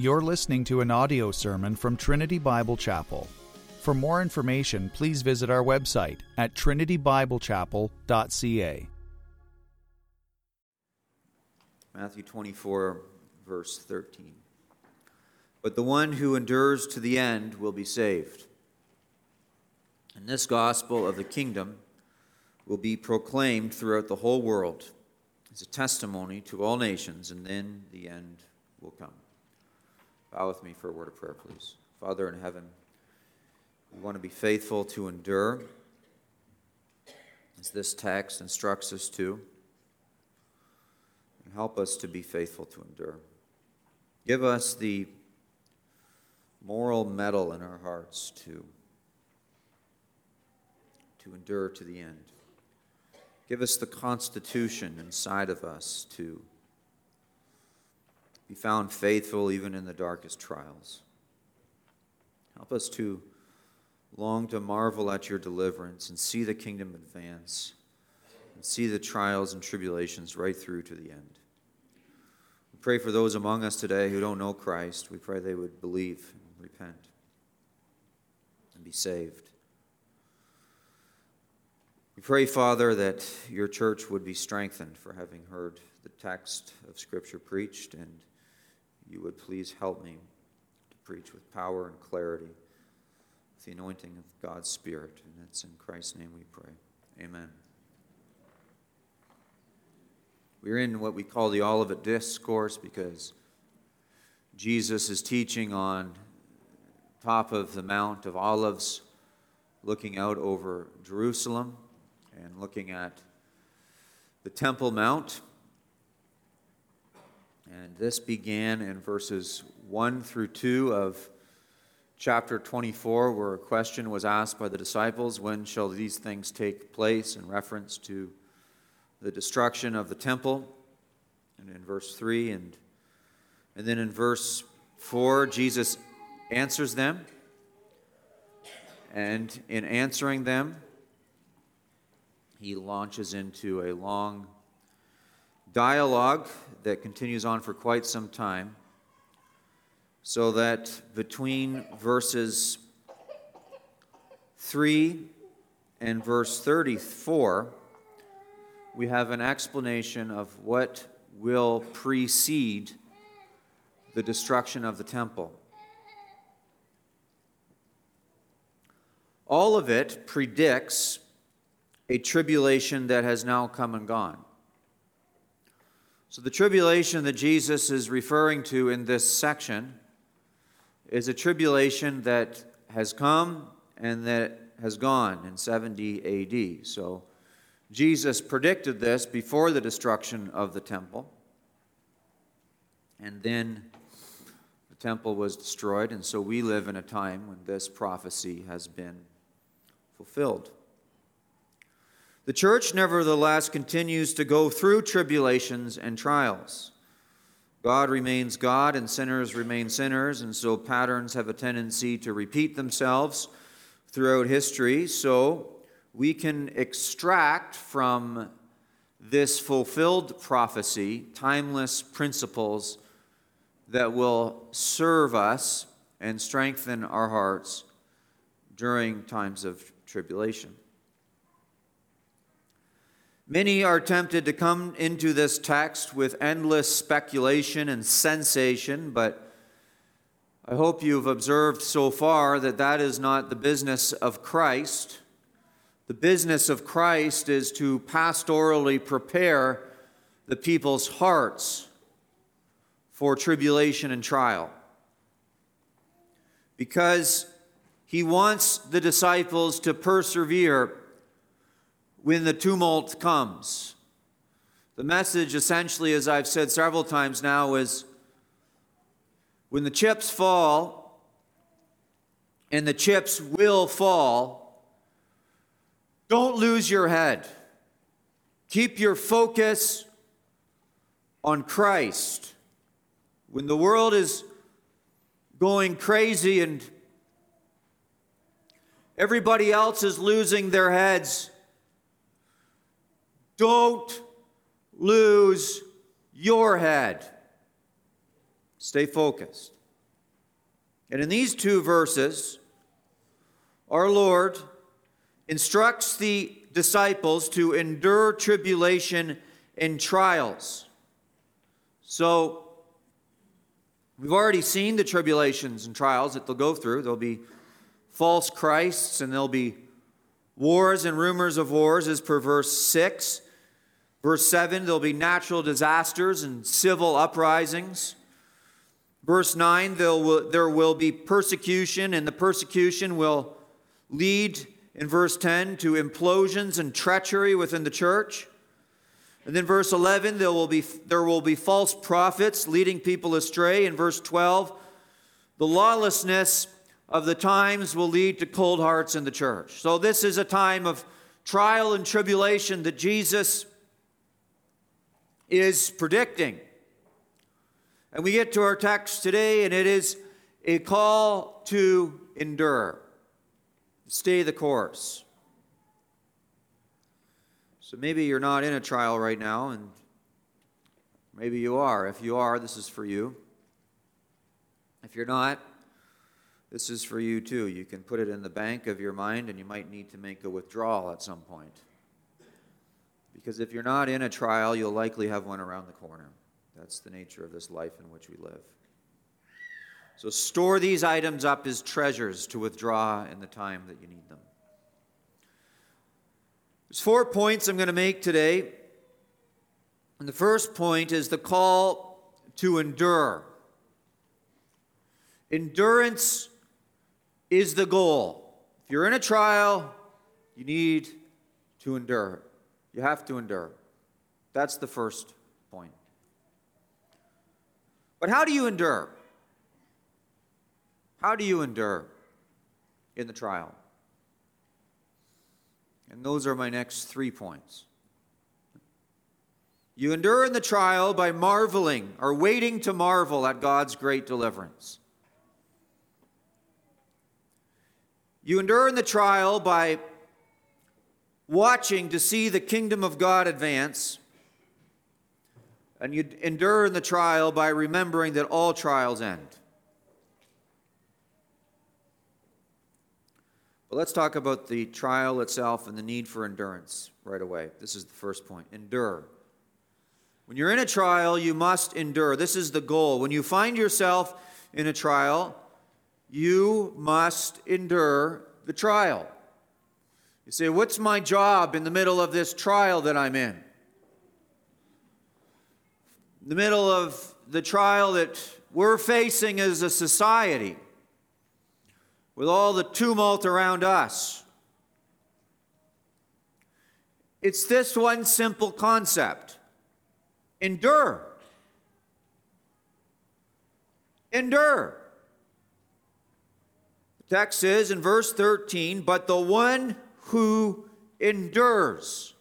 You're listening to an audio sermon from Trinity Bible Chapel. For more information, please visit our website at trinitybiblechapel.ca. Matthew 24, verse 13. But the one who endures to the end will be saved. And this gospel of the kingdom will be proclaimed throughout the whole world as a testimony to all nations, and then the end will come. Bow with me for a word of prayer, please. Father in heaven, we want to be faithful to endure, as this text instructs us to, and help us to be faithful to endure. Give us the moral mettle in our hearts to, to endure to the end. Give us the constitution inside of us to be found faithful even in the darkest trials. Help us to long to marvel at your deliverance and see the kingdom advance and see the trials and tribulations right through to the end. We pray for those among us today who don't know Christ. We pray they would believe and repent and be saved. We pray, Father, that your church would be strengthened for having heard the text of Scripture preached, and you would please help me to preach with power and clarity, with the anointing of God's Spirit. And it's in Christ's name we pray. Amen. We're in what we call the Olivet Discourse because Jesus is teaching on top of the Mount of Olives, looking out over Jerusalem and looking at the Temple Mount. And this began in verses 1 through 2 of chapter 24, where a question was asked by the disciples When shall these things take place? in reference to the destruction of the temple. And in verse 3, and, and then in verse 4, Jesus answers them. And in answering them, he launches into a long dialogue that continues on for quite some time, so that between verses 3 and verse 34, we have an explanation of what will precede the destruction of the temple. All of it predicts a tribulation that has now come and gone. So, the tribulation that Jesus is referring to in this section is a tribulation that has come and that has gone in 70 AD. So, Jesus predicted this before the destruction of the temple. And then the temple was destroyed, and so we live in a time when this prophecy has been fulfilled. The church, nevertheless, continues to go through tribulations and trials. God remains God and sinners remain sinners, and so patterns have a tendency to repeat themselves throughout history. So we can extract from this fulfilled prophecy timeless principles that will serve us and strengthen our hearts during times of tribulation. Many are tempted to come into this text with endless speculation and sensation, but I hope you've observed so far that that is not the business of Christ. The business of Christ is to pastorally prepare the people's hearts for tribulation and trial. Because he wants the disciples to persevere when the tumult comes. The message, essentially, as I've said several times now, is when the chips fall, and the chips will fall, don't lose your head. Keep your focus on Christ. When the world is going crazy and everybody else is losing their heads, don't lose your head. Stay focused. And in these two verses, our Lord instructs the disciples to endure tribulation and trials. So, we've already seen the tribulations and trials that they'll go through. There'll be false Christs and there'll be wars and rumors of wars, as per verse 6. Verse 7, there'll be natural disasters and civil uprisings. Verse 9, there will, there will be persecution, and the persecution will lead, in verse 10, to implosions and treachery within the church. And then verse 11, there will be, there will be false prophets leading people astray. In verse 12, the lawlessness of the times will lead to cold hearts in the church. So this is a time of trial and tribulation that Jesus is predicting. And we get to our text today, and it is a call to endure, stay the course. So maybe you're not in a trial right now, and maybe you are. If you are, this is for you. If you're not, this is for you too. You can put it in the bank of your mind, and you might need to make a withdrawal at some point. Because if you're not in a trial, you'll likely have one around the corner. That's the nature of this life in which we live. So store these items up as treasures to withdraw in the time that you need them. There's four points I'm going to make today. And the first point is the call to endure. Endurance is the goal. If you're in a trial, you need to endure. You have to endure. That's the first point. But how do you endure? How do you endure in the trial? And those are my next three points. You endure in the trial by marveling or waiting to marvel at God's great deliverance. You endure in the trial by watching to see the kingdom of God advance. And you endure in the trial by remembering that all trials end. But let's talk about the trial itself and the need for endurance right away. This is the first point endure. When you're in a trial, you must endure. This is the goal. When you find yourself in a trial, you must endure the trial. You say, What's my job in the middle of this trial that I'm in? In the middle of the trial that we're facing as a society with all the tumult around us. It's this one simple concept endure. Endure. The text says in verse 13, but the one who endures.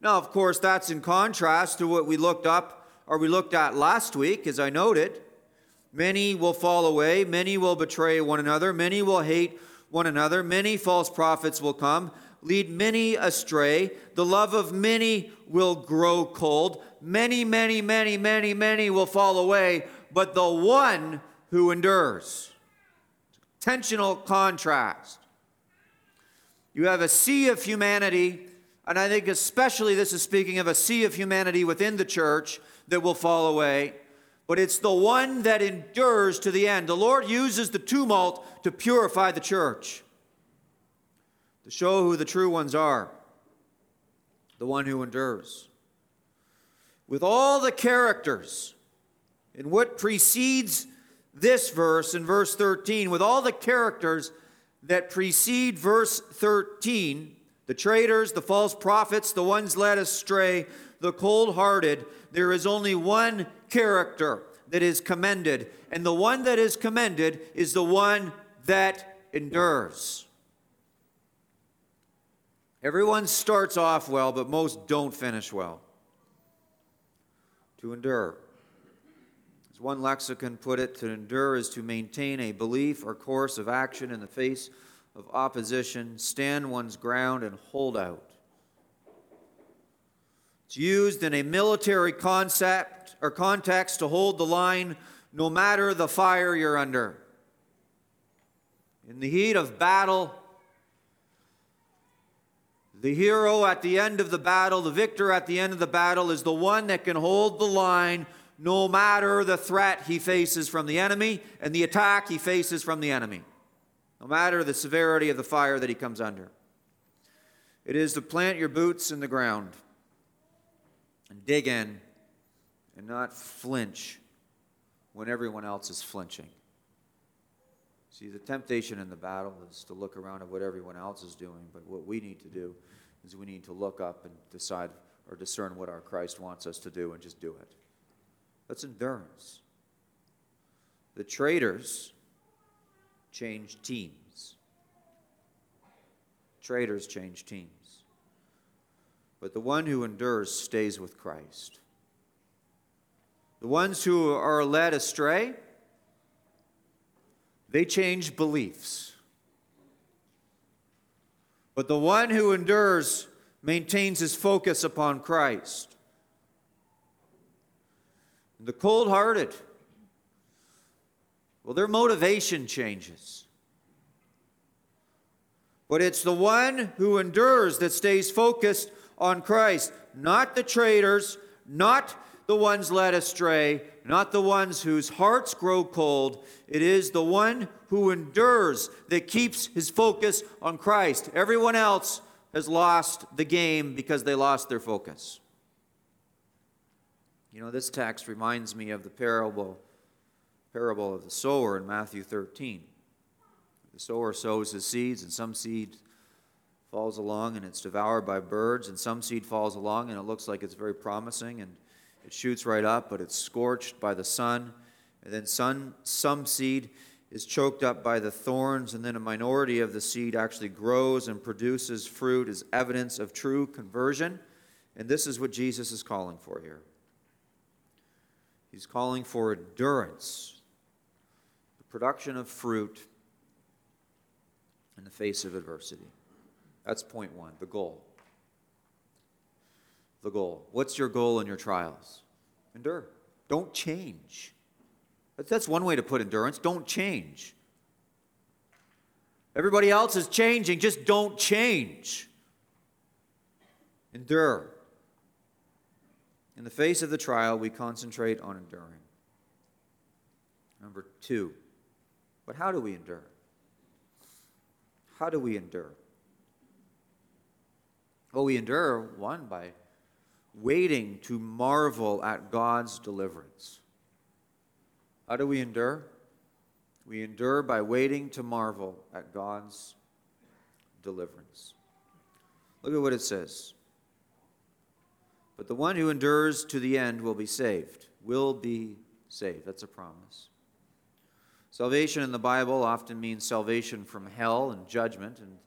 Now, of course, that's in contrast to what we looked up or we looked at last week, as I noted. Many will fall away, many will betray one another, many will hate one another, many false prophets will come, lead many astray. The love of many will grow cold. Many, many, many, many, many will fall away, but the one who endures. Tensional contrast. You have a sea of humanity, and I think especially this is speaking of a sea of humanity within the church that will fall away but it's the one that endures to the end. The Lord uses the tumult to purify the church, to show who the true ones are, the one who endures. With all the characters in what precedes this verse in verse 13, with all the characters that precede verse 13, the traitors, the false prophets, the ones led astray, the cold hearted, there is only one character that is commended, and the one that is commended is the one that endures. Everyone starts off well, but most don't finish well. To endure. One lexicon put it, to endure is to maintain a belief or course of action in the face of opposition, stand one's ground, and hold out. It's used in a military concept or context to hold the line no matter the fire you're under. In the heat of battle, the hero at the end of the battle, the victor at the end of the battle, is the one that can hold the line no matter the threat he faces from the enemy and the attack he faces from the enemy, no matter the severity of the fire that he comes under. It is to plant your boots in the ground and dig in and not flinch when everyone else is flinching. See, the temptation in the battle is to look around at what everyone else is doing, but what we need to do is we need to look up and decide or discern what our Christ wants us to do and just do it. That's endurance. The traitors change teams. Traitors change teams. But the one who endures stays with Christ. The ones who are led astray, they change beliefs. But the one who endures maintains his focus upon Christ. The cold hearted, well, their motivation changes. But it's the one who endures that stays focused on Christ, not the traitors, not the ones led astray, not the ones whose hearts grow cold. It is the one who endures that keeps his focus on Christ. Everyone else has lost the game because they lost their focus. You know, this text reminds me of the parable, parable of the sower in Matthew 13. The sower sows his seeds, and some seed falls along and it's devoured by birds, and some seed falls along and it looks like it's very promising and it shoots right up, but it's scorched by the sun. And then sun, some seed is choked up by the thorns, and then a minority of the seed actually grows and produces fruit as evidence of true conversion. And this is what Jesus is calling for here. He's calling for endurance, the production of fruit in the face of adversity. That's point one, the goal the goal. What's your goal in your trials? Endure. Don't change. That's one way to put endurance. Don't change. Everybody else is changing, just don't change. Endure. In the face of the trial, we concentrate on enduring. Number two, but how do we endure? How do we endure? Well, we endure, one, by waiting to marvel at God's deliverance. How do we endure? We endure by waiting to marvel at God's deliverance. Look at what it says. But the one who endures to the end will be saved, will be saved. That's a promise. Salvation in the Bible often means salvation from hell and judgment, and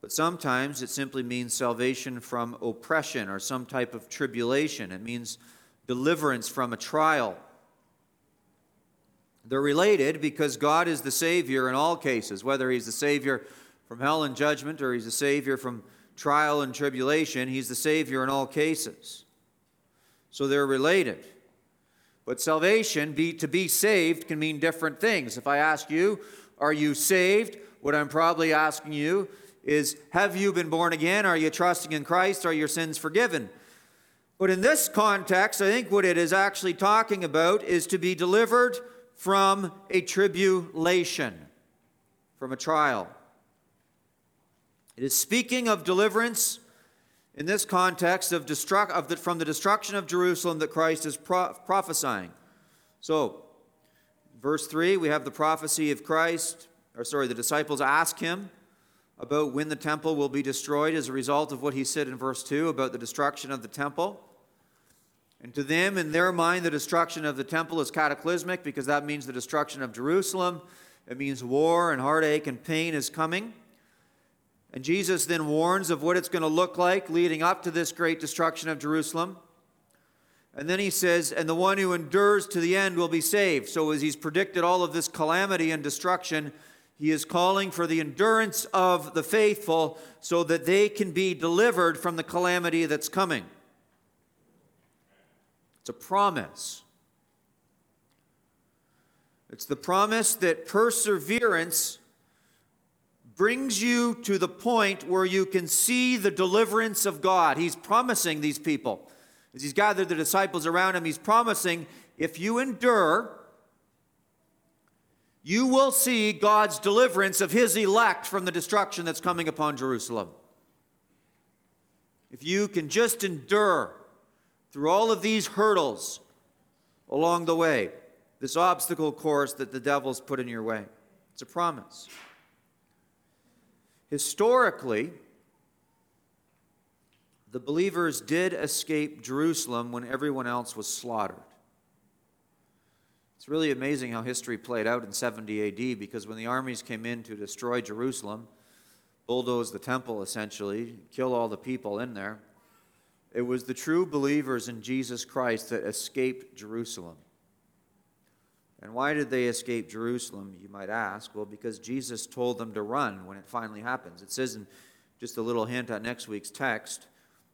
but sometimes it simply means salvation from oppression or some type of tribulation. It means deliverance from a trial. They're related because God is the Savior in all cases, whether He's the Savior from hell and judgment or He's the Savior from trial and tribulation, He's the Savior in all cases. So they're related. But salvation, be, to be saved, can mean different things. If I ask you, Are you saved? What I'm probably asking you is have you been born again? Are you trusting in Christ? Are your sins forgiven? But in this context, I think what it is actually talking about is to be delivered from a tribulation, from a trial. It is speaking of deliverance in this context of, destruct, of the, from the destruction of Jerusalem that Christ is pro- prophesying. So, verse 3, we have the prophecy of Christ, or sorry, the disciples ask him, about when the temple will be destroyed as a result of what he said in verse 2 about the destruction of the temple. And to them, in their mind, the destruction of the temple is cataclysmic because that means the destruction of Jerusalem. It means war and heartache and pain is coming. And Jesus then warns of what it's going to look like leading up to this great destruction of Jerusalem. And then he says, And the one who endures to the end will be saved. So, as he's predicted all of this calamity and destruction, he is calling for the endurance of the faithful so that they can be delivered from the calamity that's coming. It's a promise. It's the promise that perseverance brings you to the point where you can see the deliverance of God. He's promising these people, as he's gathered the disciples around him, he's promising if you endure, you will see God's deliverance of his elect from the destruction that's coming upon Jerusalem. If you can just endure through all of these hurdles along the way, this obstacle course that the devil's put in your way, it's a promise. Historically, the believers did escape Jerusalem when everyone else was slaughtered. It's really amazing how history played out in 70 AD because when the armies came in to destroy Jerusalem, bulldoze the temple essentially, kill all the people in there, it was the true believers in Jesus Christ that escaped Jerusalem. And why did they escape Jerusalem, you might ask? Well, because Jesus told them to run when it finally happens. It says in just a little hint at next week's text,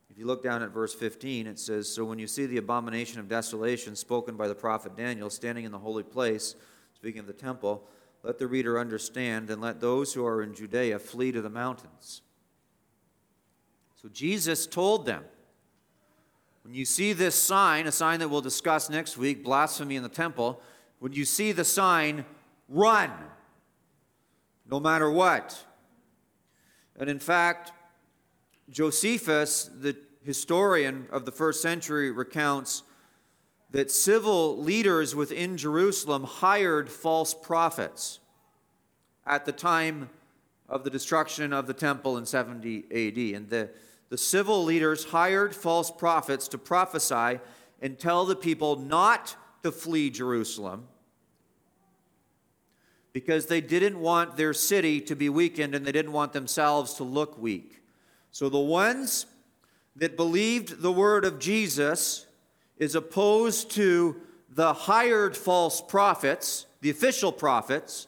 if you look down at verse 15, it says, So when you see the abomination of desolation spoken by the prophet Daniel standing in the holy place, speaking of the temple, let the reader understand, and let those who are in Judea flee to the mountains. So Jesus told them, when you see this sign, a sign that we'll discuss next week, blasphemy in the temple, when you see the sign, run, no matter what. And in fact, Josephus, the historian of the first century, recounts that civil leaders within Jerusalem hired false prophets at the time of the destruction of the temple in 70 AD. And the, the civil leaders hired false prophets to prophesy and tell the people not to flee Jerusalem because they didn't want their city to be weakened and they didn't want themselves to look weak. So the ones that believed the word of Jesus is opposed to the hired false prophets, the official prophets,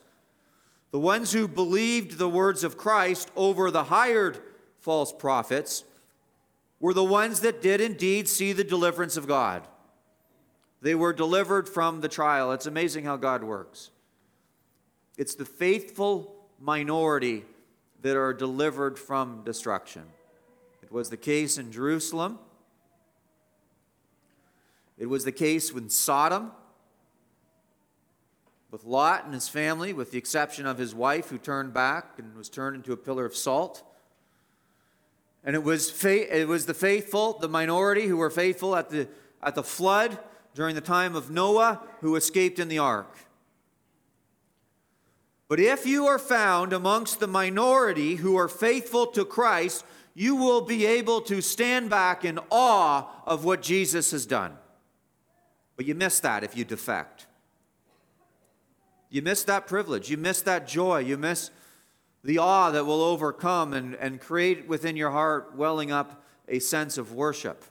the ones who believed the words of Christ over the hired false prophets were the ones that did indeed see the deliverance of God. They were delivered from the trial. It's amazing how God works. It's the faithful minority that are delivered from destruction. It was the case in Jerusalem. It was the case with Sodom, with Lot and his family, with the exception of his wife who turned back and was turned into a pillar of salt. And it was, fa- it was the faithful, the minority who were faithful at the, at the flood during the time of Noah who escaped in the ark. But if you are found amongst the minority who are faithful to Christ, you will be able to stand back in awe of what Jesus has done. But you miss that if you defect. You miss that privilege. You miss that joy. You miss the awe that will overcome and, and create within your heart, welling up a sense of worship.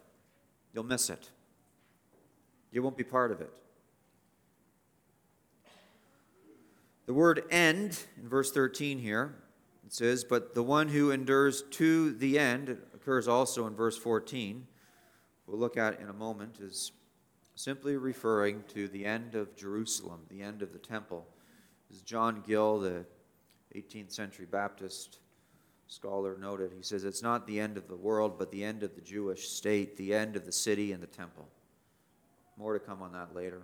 You'll miss it. You won't be part of it. The word end in verse 13 here, it says, But the one who endures to the end, it occurs also in verse 14, we'll look at in a moment, is simply referring to the end of Jerusalem, the end of the temple. As John Gill, the 18th century Baptist scholar, noted, he says, It's not the end of the world, but the end of the Jewish state, the end of the city and the temple. More to come on that later.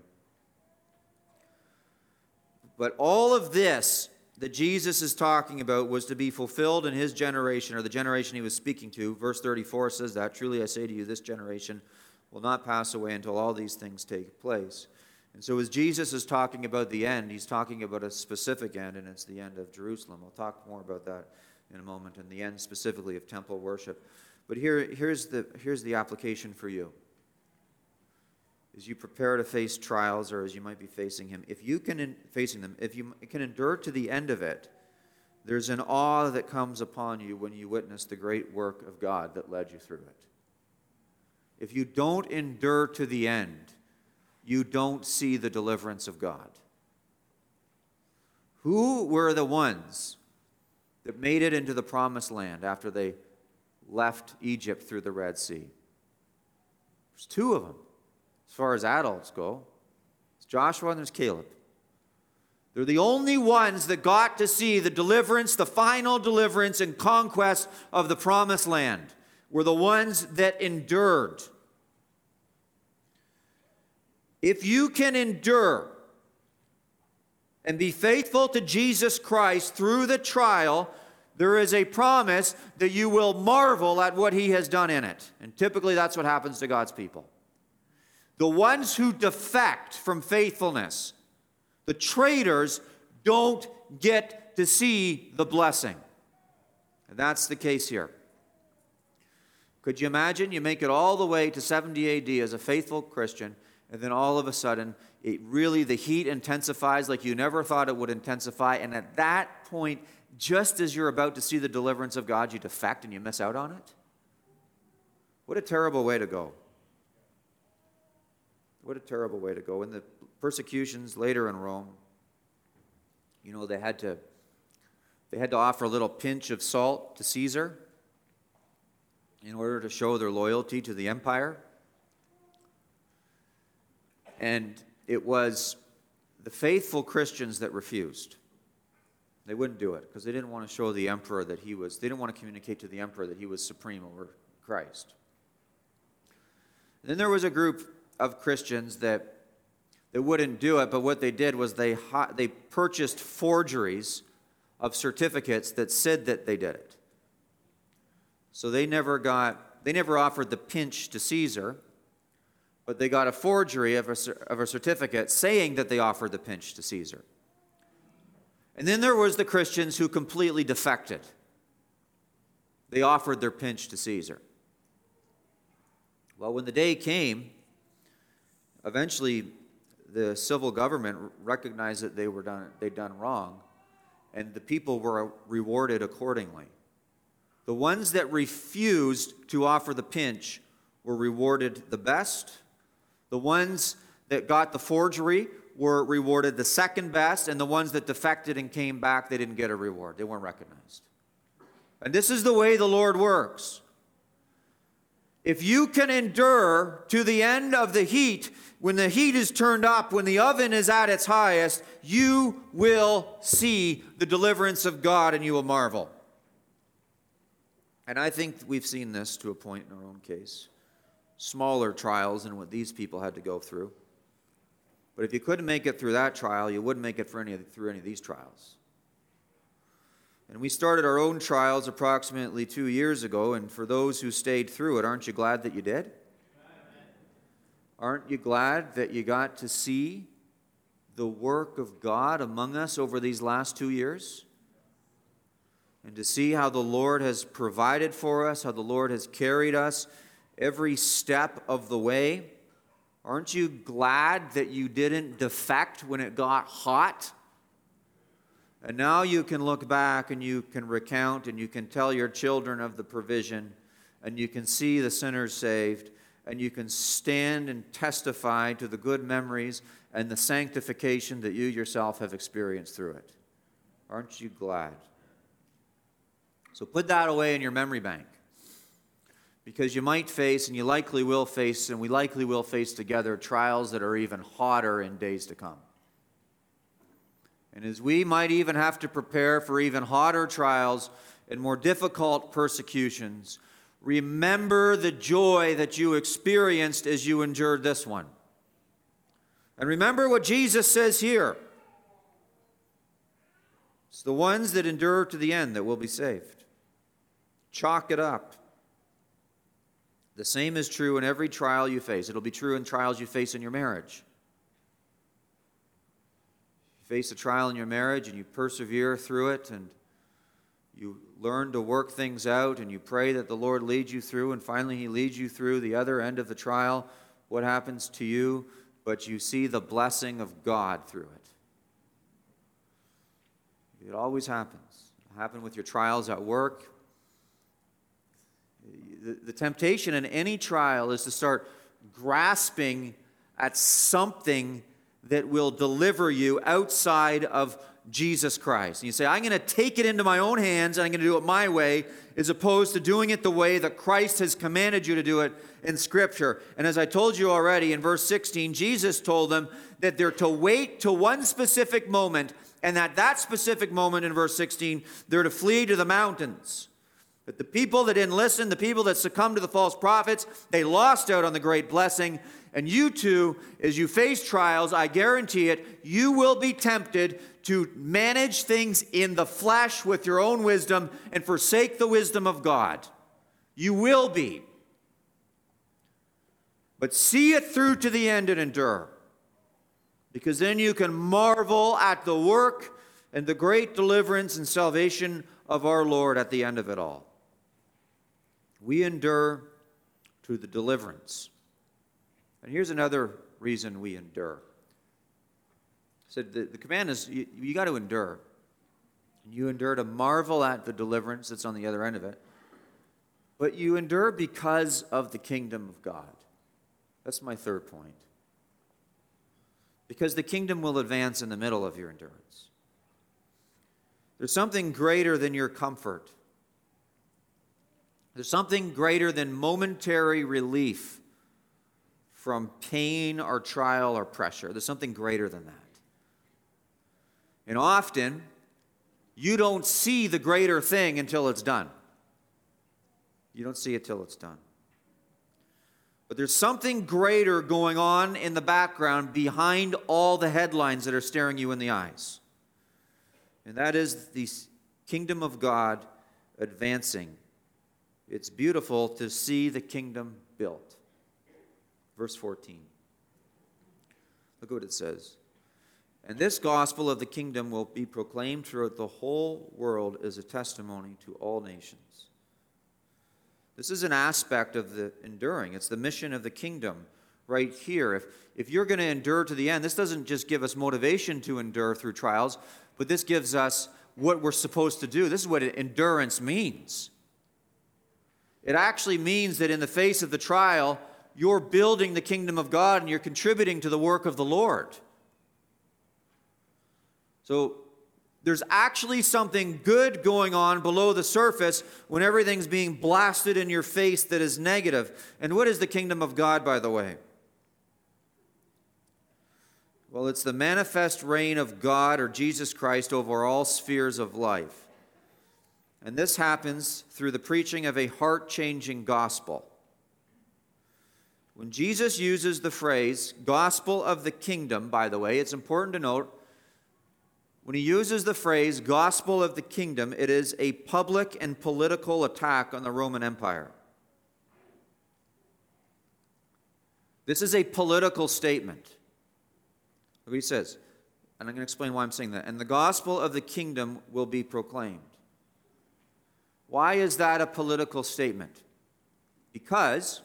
But all of this that Jesus is talking about was to be fulfilled in his generation, or the generation he was speaking to. Verse 34 says that Truly I say to you, this generation will not pass away until all these things take place. And so, as Jesus is talking about the end, he's talking about a specific end, and it's the end of Jerusalem. We'll talk more about that in a moment, and the end specifically of temple worship. But here, here's, the, here's the application for you as you prepare to face trials or as you might be facing him, if you can facing them, if you can endure to the end of it, there's an awe that comes upon you when you witness the great work of God that led you through it. If you don't endure to the end, you don't see the deliverance of God. Who were the ones that made it into the promised land after they left Egypt through the Red Sea? There's two of them as far as adults go. It's Joshua and there's Caleb. They're the only ones that got to see the deliverance, the final deliverance and conquest of the promised land, were the ones that endured. If you can endure and be faithful to Jesus Christ through the trial, there is a promise that you will marvel at what he has done in it. And typically that's what happens to God's people. The ones who defect from faithfulness, the traitors, don't get to see the blessing. And that's the case here. Could you imagine you make it all the way to 70 AD as a faithful Christian, and then all of a sudden, it really, the heat intensifies like you never thought it would intensify, and at that point, just as you're about to see the deliverance of God, you defect and you miss out on it? What a terrible way to go. What a terrible way to go. In the persecutions later in Rome, you know, they had to they had to offer a little pinch of salt to Caesar in order to show their loyalty to the empire. And it was the faithful Christians that refused. They wouldn't do it because they didn't want to show the emperor that he was, they didn't want to communicate to the emperor that he was supreme over Christ. And then there was a group of Christians that, that wouldn't do it, but what they did was they, they purchased forgeries of certificates that said that they did it. So they never got, they never offered the pinch to Caesar, but they got a forgery of a, of a certificate saying that they offered the pinch to Caesar. And then there was the Christians who completely defected. They offered their pinch to Caesar. Well, when the day came, eventually the civil government recognized that they were done, they'd done wrong, and the people were uh, rewarded accordingly. The ones that refused to offer the pinch were rewarded the best. The ones that got the forgery were rewarded the second best, and the ones that defected and came back, they didn't get a reward. They weren't recognized. And this is the way the Lord works. If you can endure to the end of the heat, when the heat is turned up, when the oven is at its highest, you will see the deliverance of God and you will marvel. And I think we've seen this to a point in our own case. Smaller trials than what these people had to go through. But if you couldn't make it through that trial, you wouldn't make it for any, through any of these trials. And we started our own trials approximately two years ago, and for those who stayed through it, aren't you glad that you did? Aren't you glad that you got to see the work of God among us over these last two years? And to see how the Lord has provided for us, how the Lord has carried us every step of the way. Aren't you glad that you didn't defect when it got hot? And now you can look back and you can recount and you can tell your children of the provision and you can see the sinners saved and you can stand and testify to the good memories and the sanctification that you yourself have experienced through it. Aren't you glad? So put that away in your memory bank because you might face, and you likely will face, and we likely will face together trials that are even hotter in days to come. And as we might even have to prepare for even hotter trials and more difficult persecutions, remember the joy that you experienced as you endured this one. And remember what Jesus says here it's the ones that endure to the end that will be saved. Chalk it up. The same is true in every trial you face. It'll be true in trials you face in your marriage. You face a trial in your marriage and you persevere through it and you learn to work things out and you pray that the Lord leads you through, and finally, He leads you through the other end of the trial. What happens to you? But you see the blessing of God through it. It always happens. It happened with your trials at work, the, the temptation in any trial is to start grasping at something that will deliver you outside of Jesus Christ. And you say, I'm going to take it into my own hands and I'm going to do it my way, as opposed to doing it the way that Christ has commanded you to do it in Scripture. And as I told you already in verse 16, Jesus told them that they're to wait to one specific moment, and at that specific moment in verse 16, they're to flee to the mountains. But the people that didn't listen, the people that succumbed to the false prophets, they lost out on the great blessing. And you too, as you face trials, I guarantee it, you will be tempted to manage things in the flesh with your own wisdom and forsake the wisdom of God. You will be. But see it through to the end and endure. Because then you can marvel at the work and the great deliverance and salvation of our Lord at the end of it all. We endure to the deliverance. And here's another reason we endure. So the, the command is you, you got to endure. You endure to marvel at the deliverance that's on the other end of it. But you endure because of the kingdom of God. That's my third point. Because the kingdom will advance in the middle of your endurance. There's something greater than your comfort. There's something greater than momentary relief from pain or trial or pressure. There's something greater than that. And often, you don't see the greater thing until it's done. You don't see it till it's done. But there's something greater going on in the background behind all the headlines that are staring you in the eyes. And that is the kingdom of God advancing. It's beautiful to see the kingdom built. Verse 14. Look at what it says. And this gospel of the kingdom will be proclaimed throughout the whole world as a testimony to all nations. This is an aspect of the enduring. It's the mission of the kingdom right here. If, if you're going to endure to the end, this doesn't just give us motivation to endure through trials, but this gives us what we're supposed to do. This is what endurance means. It actually means that in the face of the trial, you're building the kingdom of God and you're contributing to the work of the Lord. So there's actually something good going on below the surface when everything's being blasted in your face that is negative. And what is the kingdom of God, by the way? Well, it's the manifest reign of God or Jesus Christ over all spheres of life. And this happens through the preaching of a heart changing gospel. When Jesus uses the phrase gospel of the kingdom, by the way, it's important to note when he uses the phrase gospel of the kingdom, it is a public and political attack on the Roman Empire. This is a political statement. Look what he says. And I'm going to explain why I'm saying that. And the gospel of the kingdom will be proclaimed. Why is that a political statement? Because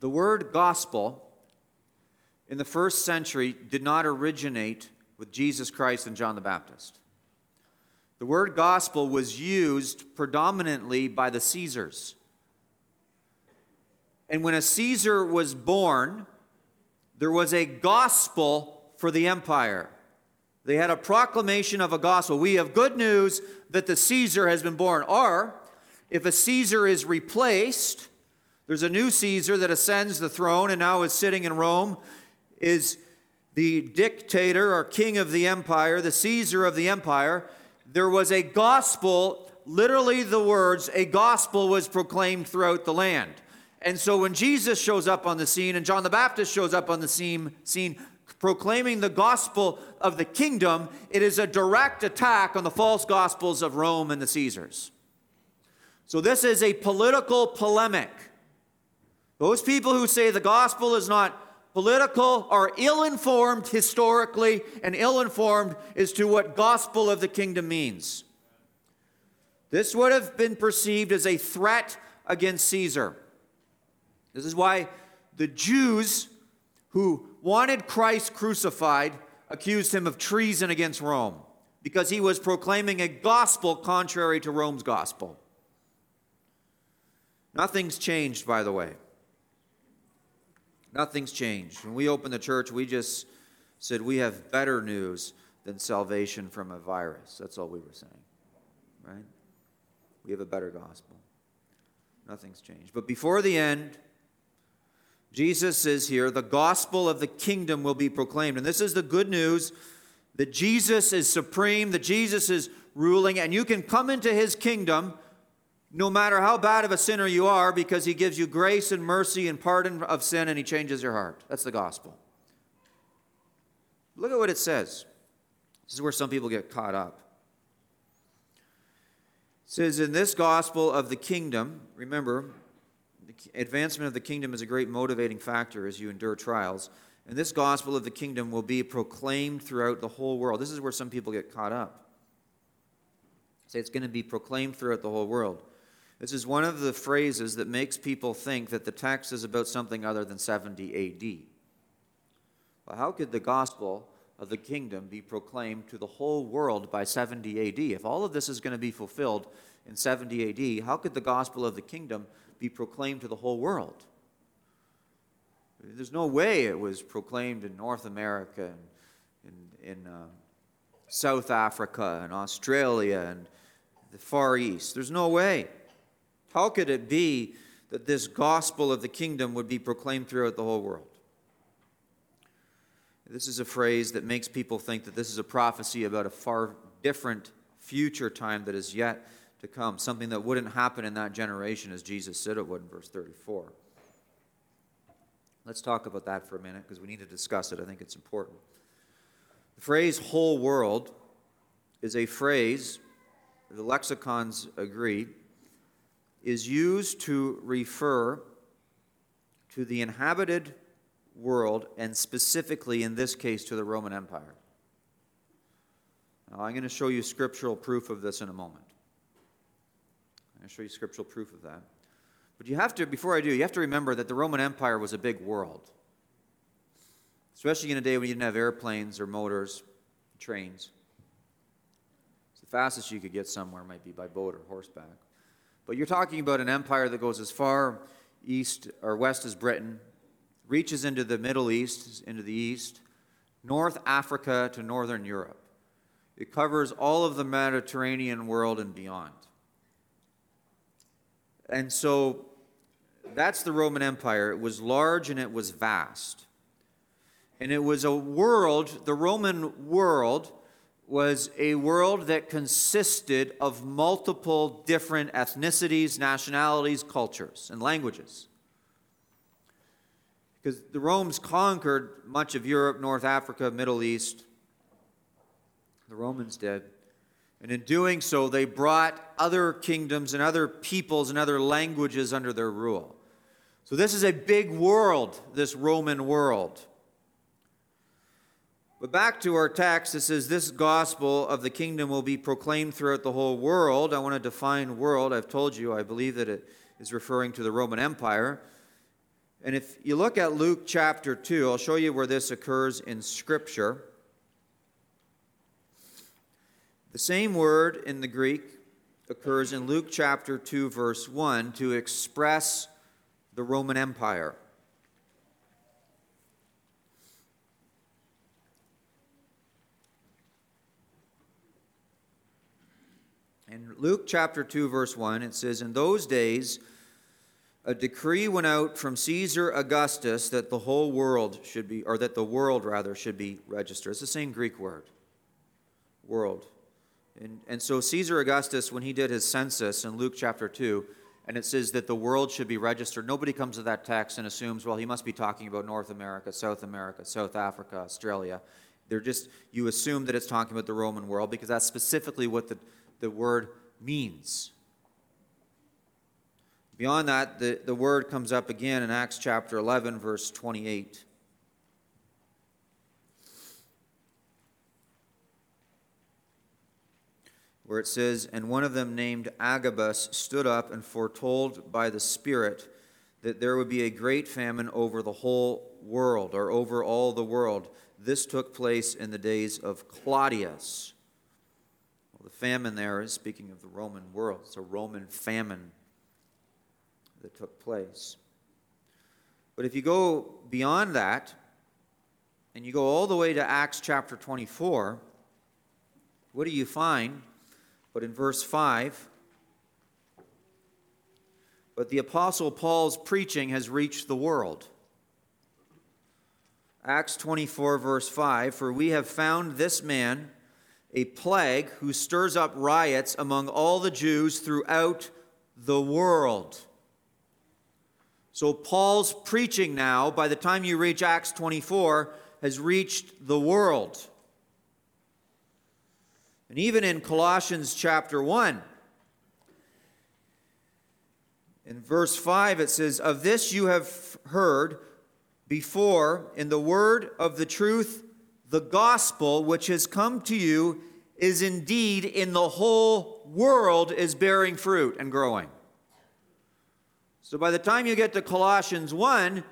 the word gospel in the first century did not originate with Jesus Christ and John the Baptist. The word gospel was used predominantly by the Caesars. And when a Caesar was born, there was a gospel for the empire. They had a proclamation of a gospel. We have good news that the Caesar has been born. Or, if a Caesar is replaced, there's a new Caesar that ascends the throne and now is sitting in Rome, is the dictator or king of the empire, the Caesar of the empire, there was a gospel, literally the words, a gospel was proclaimed throughout the land. And so when Jesus shows up on the scene and John the Baptist shows up on the scene, scene proclaiming the gospel of the kingdom, it is a direct attack on the false gospels of Rome and the Caesars. So this is a political polemic. Those people who say the gospel is not political are ill informed historically and ill informed as to what gospel of the kingdom means. This would have been perceived as a threat against Caesar. This is why the Jews who wanted Christ crucified accused him of treason against Rome because he was proclaiming a gospel contrary to Rome's gospel. Nothing's changed, by the way. Nothing's changed. When we opened the church, we just said we have better news than salvation from a virus. That's all we were saying, right? We have a better gospel. Nothing's changed. But before the end, Jesus is here. The gospel of the kingdom will be proclaimed. And this is the good news that Jesus is supreme, that Jesus is ruling, and you can come into his kingdom no matter how bad of a sinner you are because he gives you grace and mercy and pardon of sin and he changes your heart. That's the gospel. Look at what it says. This is where some people get caught up. It says, In this gospel of the kingdom, remember, the advancement of the kingdom is a great motivating factor as you endure trials. And this gospel of the kingdom will be proclaimed throughout the whole world. This is where some people get caught up. Say it's going to be proclaimed throughout the whole world. This is one of the phrases that makes people think that the text is about something other than 70 AD. Well, how could the gospel of the kingdom be proclaimed to the whole world by 70 AD. If all of this is going to be fulfilled in 70 AD, how could the gospel of the kingdom be proclaimed to the whole world? There's no way it was proclaimed in North America and in, in uh, South Africa and Australia and the Far East. There's no way. How could it be that this gospel of the kingdom would be proclaimed throughout the whole world? This is a phrase that makes people think that this is a prophecy about a far different future time that is yet to come, something that wouldn't happen in that generation as Jesus said it would in verse 34. Let's talk about that for a minute because we need to discuss it. I think it's important. The phrase whole world is a phrase, the lexicons agree, is used to refer to the inhabited world, and specifically in this case to the Roman Empire. Now, I'm going to show you scriptural proof of this in a moment. I'm going to show you scriptural proof of that. But you have to, before I do, you have to remember that the Roman Empire was a big world. Especially in a day when you didn't have airplanes or motors, trains. The fastest you could get somewhere might be by boat or horseback. But you're talking about an empire that goes as far east or west as Britain, reaches into the Middle East, into the East, North Africa to Northern Europe. It covers all of the Mediterranean world and beyond. And so that's the Roman Empire. It was large and it was vast. And it was a world, the Roman world was a world that consisted of multiple different ethnicities, nationalities, cultures, and languages because the Romans conquered much of Europe, North Africa, Middle East. The Romans did. And in doing so, they brought other kingdoms and other peoples and other languages under their rule. So, this is a big world, this Roman world. But back to our text, it says, This gospel of the kingdom will be proclaimed throughout the whole world. I want to define world. I've told you, I believe that it is referring to the Roman Empire. And if you look at Luke chapter 2, I'll show you where this occurs in Scripture. The same word in the Greek occurs in Luke chapter 2, verse 1, to express the Roman Empire. In Luke chapter 2, verse 1, it says, In those days, a decree went out from Caesar Augustus that the whole world should be, or that the world rather, should be registered. It's the same Greek word, world. And, and so Caesar Augustus, when he did his census in Luke chapter 2, and it says that the world should be registered, nobody comes to that text and assumes, well, he must be talking about North America, South America, South Africa, Australia. They're just, you assume that it's talking about the Roman world because that's specifically what the, the word means. Beyond that, the, the word comes up again in Acts chapter 11, verse 28. Where it says, And one of them named Agabus stood up and foretold by the Spirit that there would be a great famine over the whole world, or over all the world. This took place in the days of Claudius. The famine there is speaking of the Roman world. It's a Roman famine that took place. But if you go beyond that, and you go all the way to Acts chapter 24, what do you find? But in verse 5, but the Apostle Paul's preaching has reached the world. Acts 24, verse 5 For we have found this man a plague who stirs up riots among all the Jews throughout the world. So, Paul's preaching now, by the time you reach Acts 24, has reached the world. And even in Colossians chapter 1, in verse 5, it says, Of this you have heard before in the word of the truth, the gospel which has come to you is indeed in the whole world is bearing fruit and growing. So by the time you get to Colossians 1,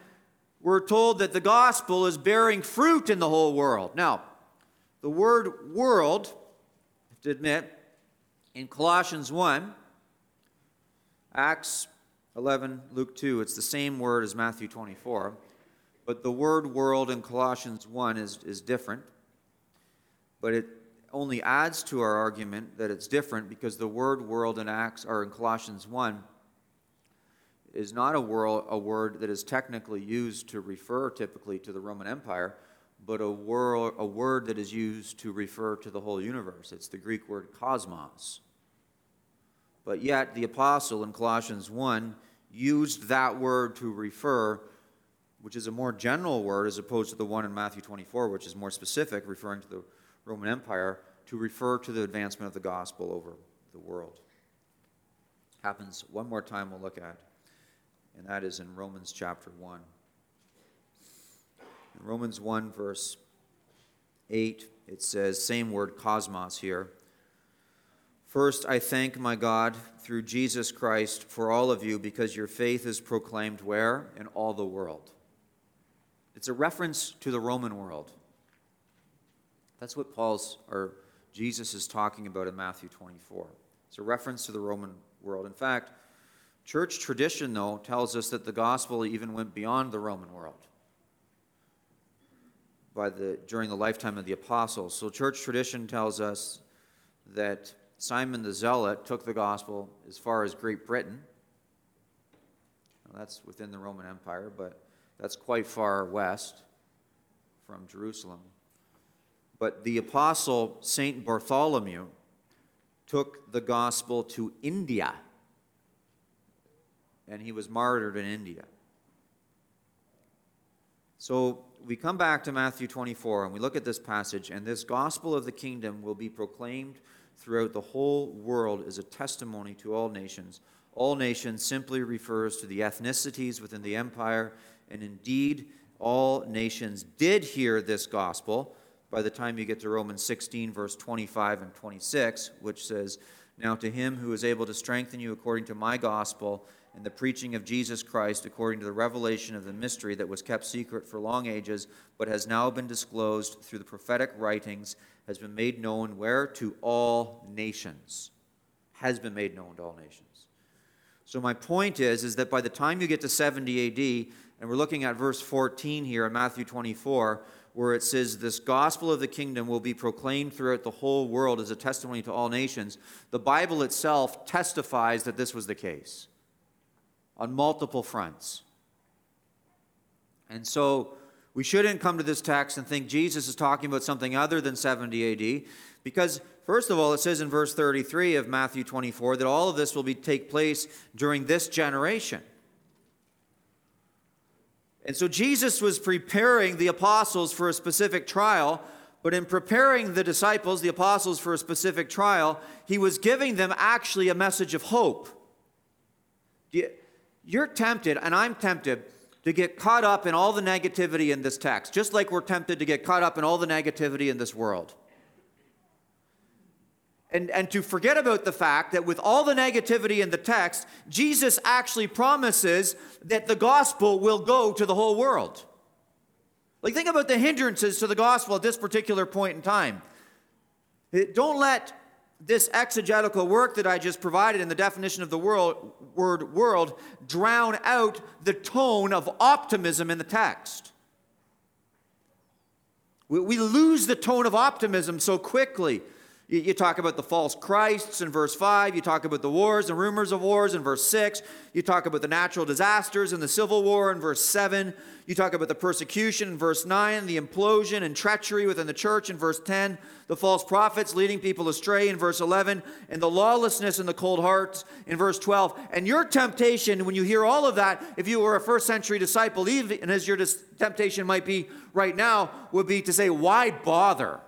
we're told that the gospel is bearing fruit in the whole world. Now, the word world, I have to admit, in Colossians 1, Acts 11, Luke 2, it's the same word as Matthew 24, but the word world in Colossians 1 is, is different. But it only adds to our argument that it's different because the word world in Acts or in Colossians 1 is not a, world, a word that is technically used to refer typically to the Roman Empire, but a, world, a word that is used to refer to the whole universe. It's the Greek word cosmos. But yet, the apostle in Colossians 1 used that word to refer, which is a more general word as opposed to the one in Matthew 24, which is more specific, referring to the Roman Empire, to refer to the advancement of the gospel over the world. Happens one more time we'll look at, and that is in Romans chapter 1. In Romans 1, verse 8, it says, same word cosmos here. First, I thank my God through Jesus Christ for all of you because your faith is proclaimed where? In all the world. It's a reference to the Roman world. That's what Paul's or Jesus is talking about in Matthew 24. It's a reference to the Roman world. In fact, church tradition, though, tells us that the gospel even went beyond the Roman world by the, during the lifetime of the apostles. So, church tradition tells us that Simon the Zealot took the gospel as far as Great Britain. Now, that's within the Roman Empire, but that's quite far west from Jerusalem. But the apostle St. Bartholomew took the gospel to India, and he was martyred in India. So we come back to Matthew 24 and we look at this passage, and this gospel of the kingdom will be proclaimed throughout the whole world as a testimony to all nations. All nations simply refers to the ethnicities within the empire, and indeed, all nations did hear this gospel by the time you get to Romans 16, verse 25 and 26, which says, Now to him who is able to strengthen you according to my gospel and the preaching of Jesus Christ according to the revelation of the mystery that was kept secret for long ages, but has now been disclosed through the prophetic writings has been made known where? To all nations. Has been made known to all nations. So my point is, is that by the time you get to 70 AD, and we're looking at verse 14 here in Matthew 24, where it says, This gospel of the kingdom will be proclaimed throughout the whole world as a testimony to all nations. The Bible itself testifies that this was the case on multiple fronts. And so we shouldn't come to this text and think Jesus is talking about something other than 70 AD, because, first of all, it says in verse 33 of Matthew 24 that all of this will be, take place during this generation. And so Jesus was preparing the apostles for a specific trial, but in preparing the disciples, the apostles, for a specific trial, he was giving them actually a message of hope. You're tempted, and I'm tempted to get caught up in all the negativity in this text, just like we're tempted to get caught up in all the negativity in this world. And, and to forget about the fact that with all the negativity in the text, Jesus actually promises that the gospel will go to the whole world. Like, think about the hindrances to the gospel at this particular point in time. Don't let this exegetical work that I just provided in the definition of the world, word world drown out the tone of optimism in the text. We, we lose the tone of optimism so quickly. You, talk about the false Christs in verse 5. You talk about the wars and rumors of wars in verse 6. You talk about the natural disasters and the civil war in verse 7. You talk about the persecution in verse 9, the implosion and treachery within the church in verse 10, the false prophets leading people astray in verse 11, and the lawlessness and the cold hearts in verse 12. And your temptation, when you hear all of that, if you were a first century disciple, even as your temptation might be right now, would be to say, Why bother?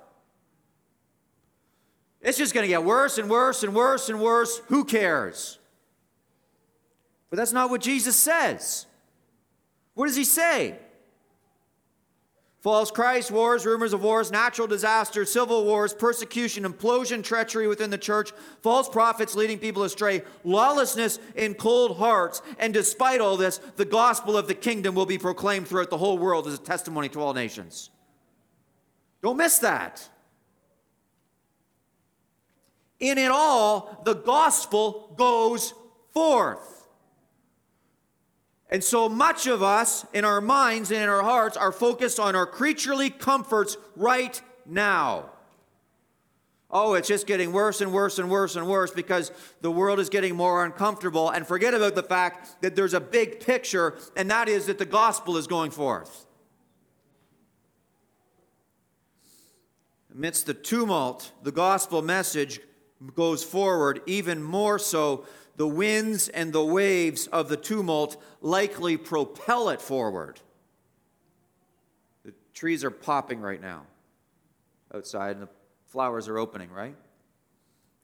It's just going to get worse and worse and worse and worse. Who cares? But that's not what Jesus says. What does he say? False Christ, wars, rumors of wars, natural disasters, civil wars, persecution, implosion, treachery within the church, false prophets leading people astray, lawlessness in cold hearts. And despite all this, the gospel of the kingdom will be proclaimed throughout the whole world as a testimony to all nations. Don't miss that. In it all, the gospel goes forth. And so much of us in our minds and in our hearts are focused on our creaturely comforts right now. Oh, it's just getting worse and worse and worse and worse because the world is getting more uncomfortable. And forget about the fact that there's a big picture, and that is that the gospel is going forth. Amidst the tumult, the gospel message goes forward, even more so, the winds and the waves of the tumult likely propel it forward. The trees are popping right now outside, and the flowers are opening, right?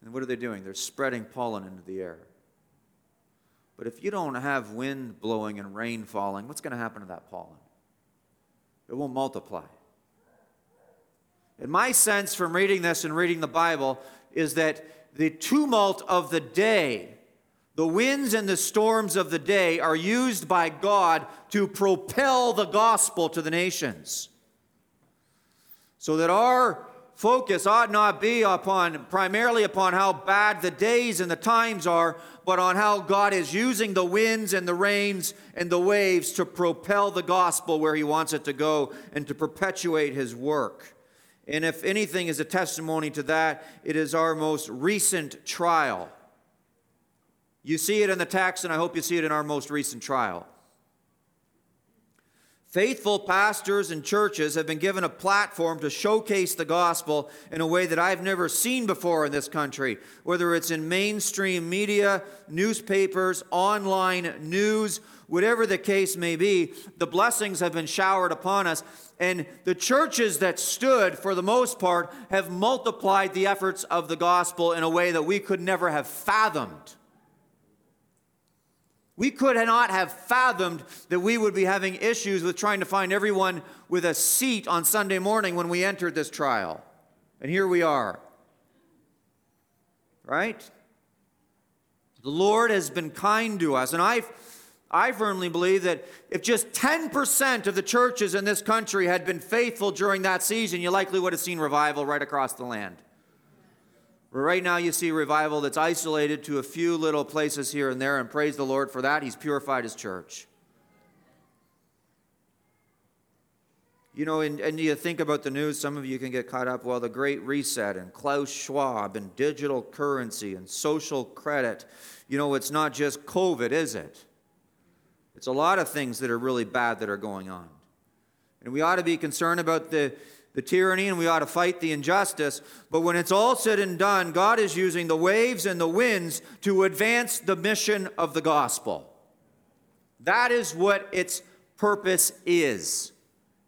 And what are they doing? They're spreading pollen into the air. But if you don't have wind blowing and rain falling, what's going to happen to that pollen? It won't multiply. In my sense from reading this and reading the Bible is that the tumult of the day, the winds and the storms of the day, are used by God to propel the gospel to the nations. So that our focus ought not be upon primarily upon how bad the days and the times are, but on how God is using the winds and the rains and the waves to propel the gospel where He wants it to go and to perpetuate His work. And if anything is a testimony to that, it is our most recent trial. You see it in the text, and I hope you see it in our most recent trial. Faithful pastors and churches have been given a platform to showcase the gospel in a way that I've never seen before in this country, whether it's in mainstream media, newspapers, online news, whatever the case may be. The blessings have been showered upon us. And the churches that stood, for the most part, have multiplied the efforts of the gospel in a way that we could never have fathomed. We could not have fathomed that we would be having issues with trying to find everyone with a seat on Sunday morning when we entered this trial. And here we are. Right? The Lord has been kind to us. And I, I firmly believe that if just 10% of the churches in this country had been faithful during that season, you likely would have seen revival right across the land. But Right now, you see revival that's isolated to a few little places here and there, and praise the Lord for that. He's purified his church. You know, and, and you think about the news, some of you can get caught up, well, the Great Reset and Klaus Schwab and digital currency and social credit. You know, it's not just COVID, is it? It's a lot of things that are really bad that are going on. And we ought to be concerned about the, the tyranny and we ought to fight the injustice. But when it's all said and done, God is using the waves and the winds to advance the mission of the gospel. That is what its purpose is.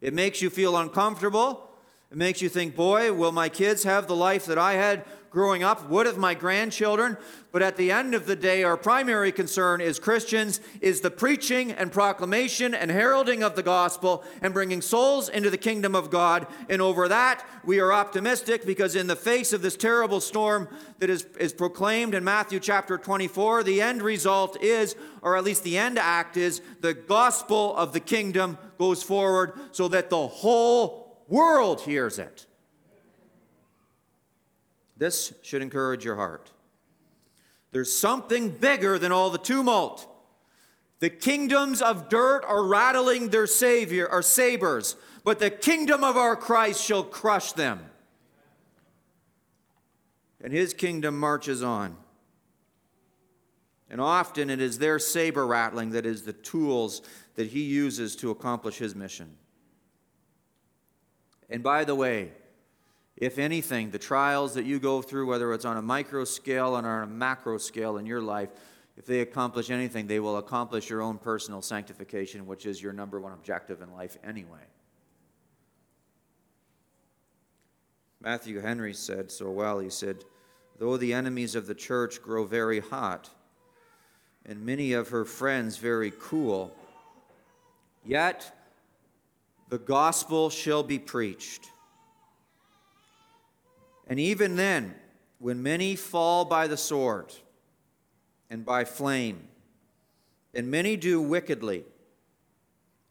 It makes you feel uncomfortable. It makes you think, boy, will my kids have the life that I had growing up? What of my grandchildren? But at the end of the day, our primary concern as Christians is the preaching and proclamation and heralding of the gospel and bringing souls into the kingdom of God. And over that, we are optimistic because in the face of this terrible storm that is, is proclaimed in Matthew chapter 24, the end result is, or at least the end act is, the gospel of the kingdom goes forward so that the whole world hears it. This should encourage your heart. There's something bigger than all the tumult. The kingdoms of dirt are rattling their savior or sabers, but the kingdom of our Christ shall crush them. and his kingdom marches on. And often it is their saber rattling that is the tools that he uses to accomplish his mission. And by the way, if anything, the trials that you go through, whether it's on a micro scale or on a macro scale in your life, if they accomplish anything, they will accomplish your own personal sanctification, which is your number one objective in life anyway. Matthew Henry said so well. He said, Though the enemies of the church grow very hot, and many of her friends very cool, yet the gospel shall be preached. And even then, when many fall by the sword and by flame, and many do wickedly,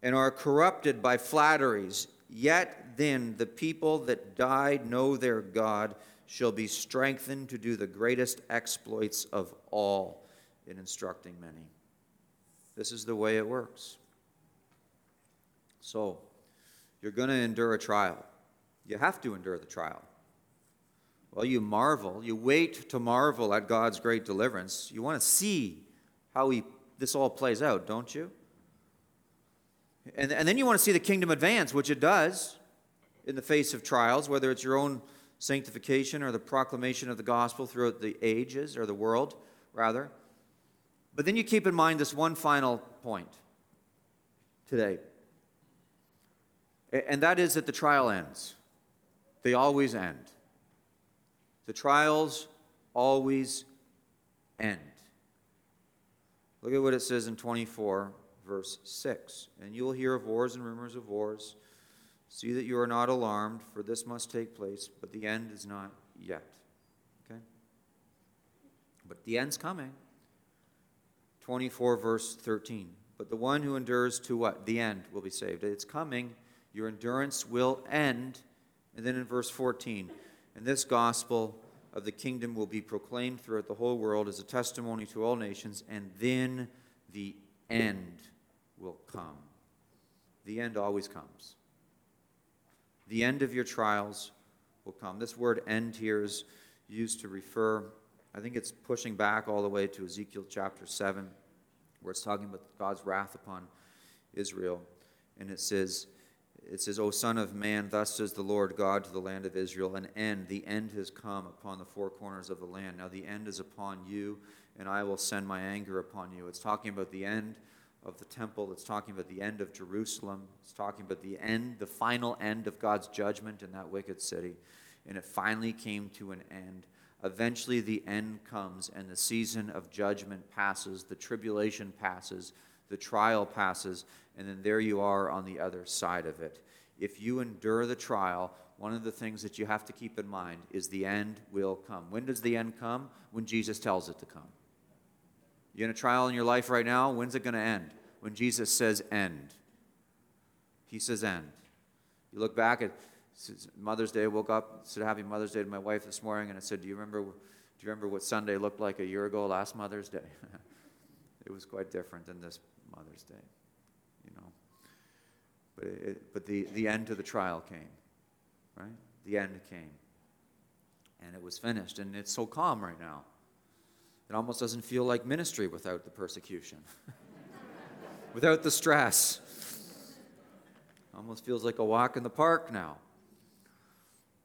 and are corrupted by flatteries, yet then the people that died know their God shall be strengthened to do the greatest exploits of all in instructing many. This is the way it works. So, you're going to endure a trial. You have to endure the trial. Well, you marvel, you wait to marvel at God's great deliverance. You want to see how he, this all plays out, don't you? And, and then you want to see the kingdom advance, which it does in the face of trials, whether it's your own sanctification or the proclamation of the gospel throughout the ages or the world, rather. But then you keep in mind this one final point today, and that is that the trial ends. They always end. The trials always end. Look at what it says in 24, verse 6. And you will hear of wars and rumors of wars. See that you are not alarmed, for this must take place, but the end is not yet. Okay? But the end's coming. 24, verse 13. But the one who endures to what? The end will be saved. It's coming. Your endurance will end. And then in verse 14, and this gospel of the kingdom will be proclaimed throughout the whole world as a testimony to all nations, and then the end will come. The end always comes. The end of your trials will come. This word end here is used to refer, I think it's pushing back all the way to Ezekiel chapter 7, where it's talking about God's wrath upon Israel. And it says, it says, O Son of Man, thus says the Lord God to the land of Israel, an end, the end has come upon the four corners of the land. Now the end is upon you, and I will send my anger upon you. It's talking about the end of the temple, it's talking about the end of Jerusalem, it's talking about the end, the final end of God's judgment in that wicked city. And it finally came to an end. Eventually, the end comes, and the season of judgment passes, the tribulation passes, the trial passes, and then there you are on the other side of it. If you endure the trial, one of the things that you have to keep in mind is the end will come. When does the end come? When Jesus tells it to come. You're in a trial in your life right now? When's it going to end? When Jesus says end. He says end. You look back at Mother's Day. Woke up, said Happy Mother's Day to my wife this morning, and I said, Do you remember? Do you remember what Sunday looked like a year ago, last Mother's Day? it was quite different than this Mother's Day. But, it, but the, the end to the trial came, right? The end came. And it was finished. And it's so calm right now. It almost doesn't feel like ministry without the persecution, without the stress. Almost feels like a walk in the park now.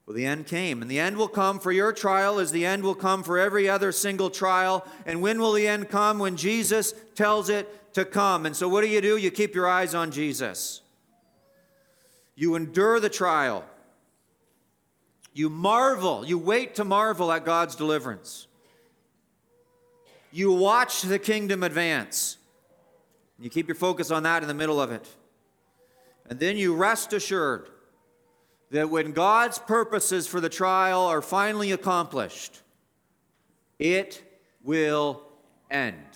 Well, the end came, and the end will come for your trial as the end will come for every other single trial. And when will the end come? When Jesus tells it to come. And so, what do you do? You keep your eyes on Jesus. You endure the trial. You marvel. You wait to marvel at God's deliverance. You watch the kingdom advance. You keep your focus on that in the middle of it. And then you rest assured that when God's purposes for the trial are finally accomplished, it will end.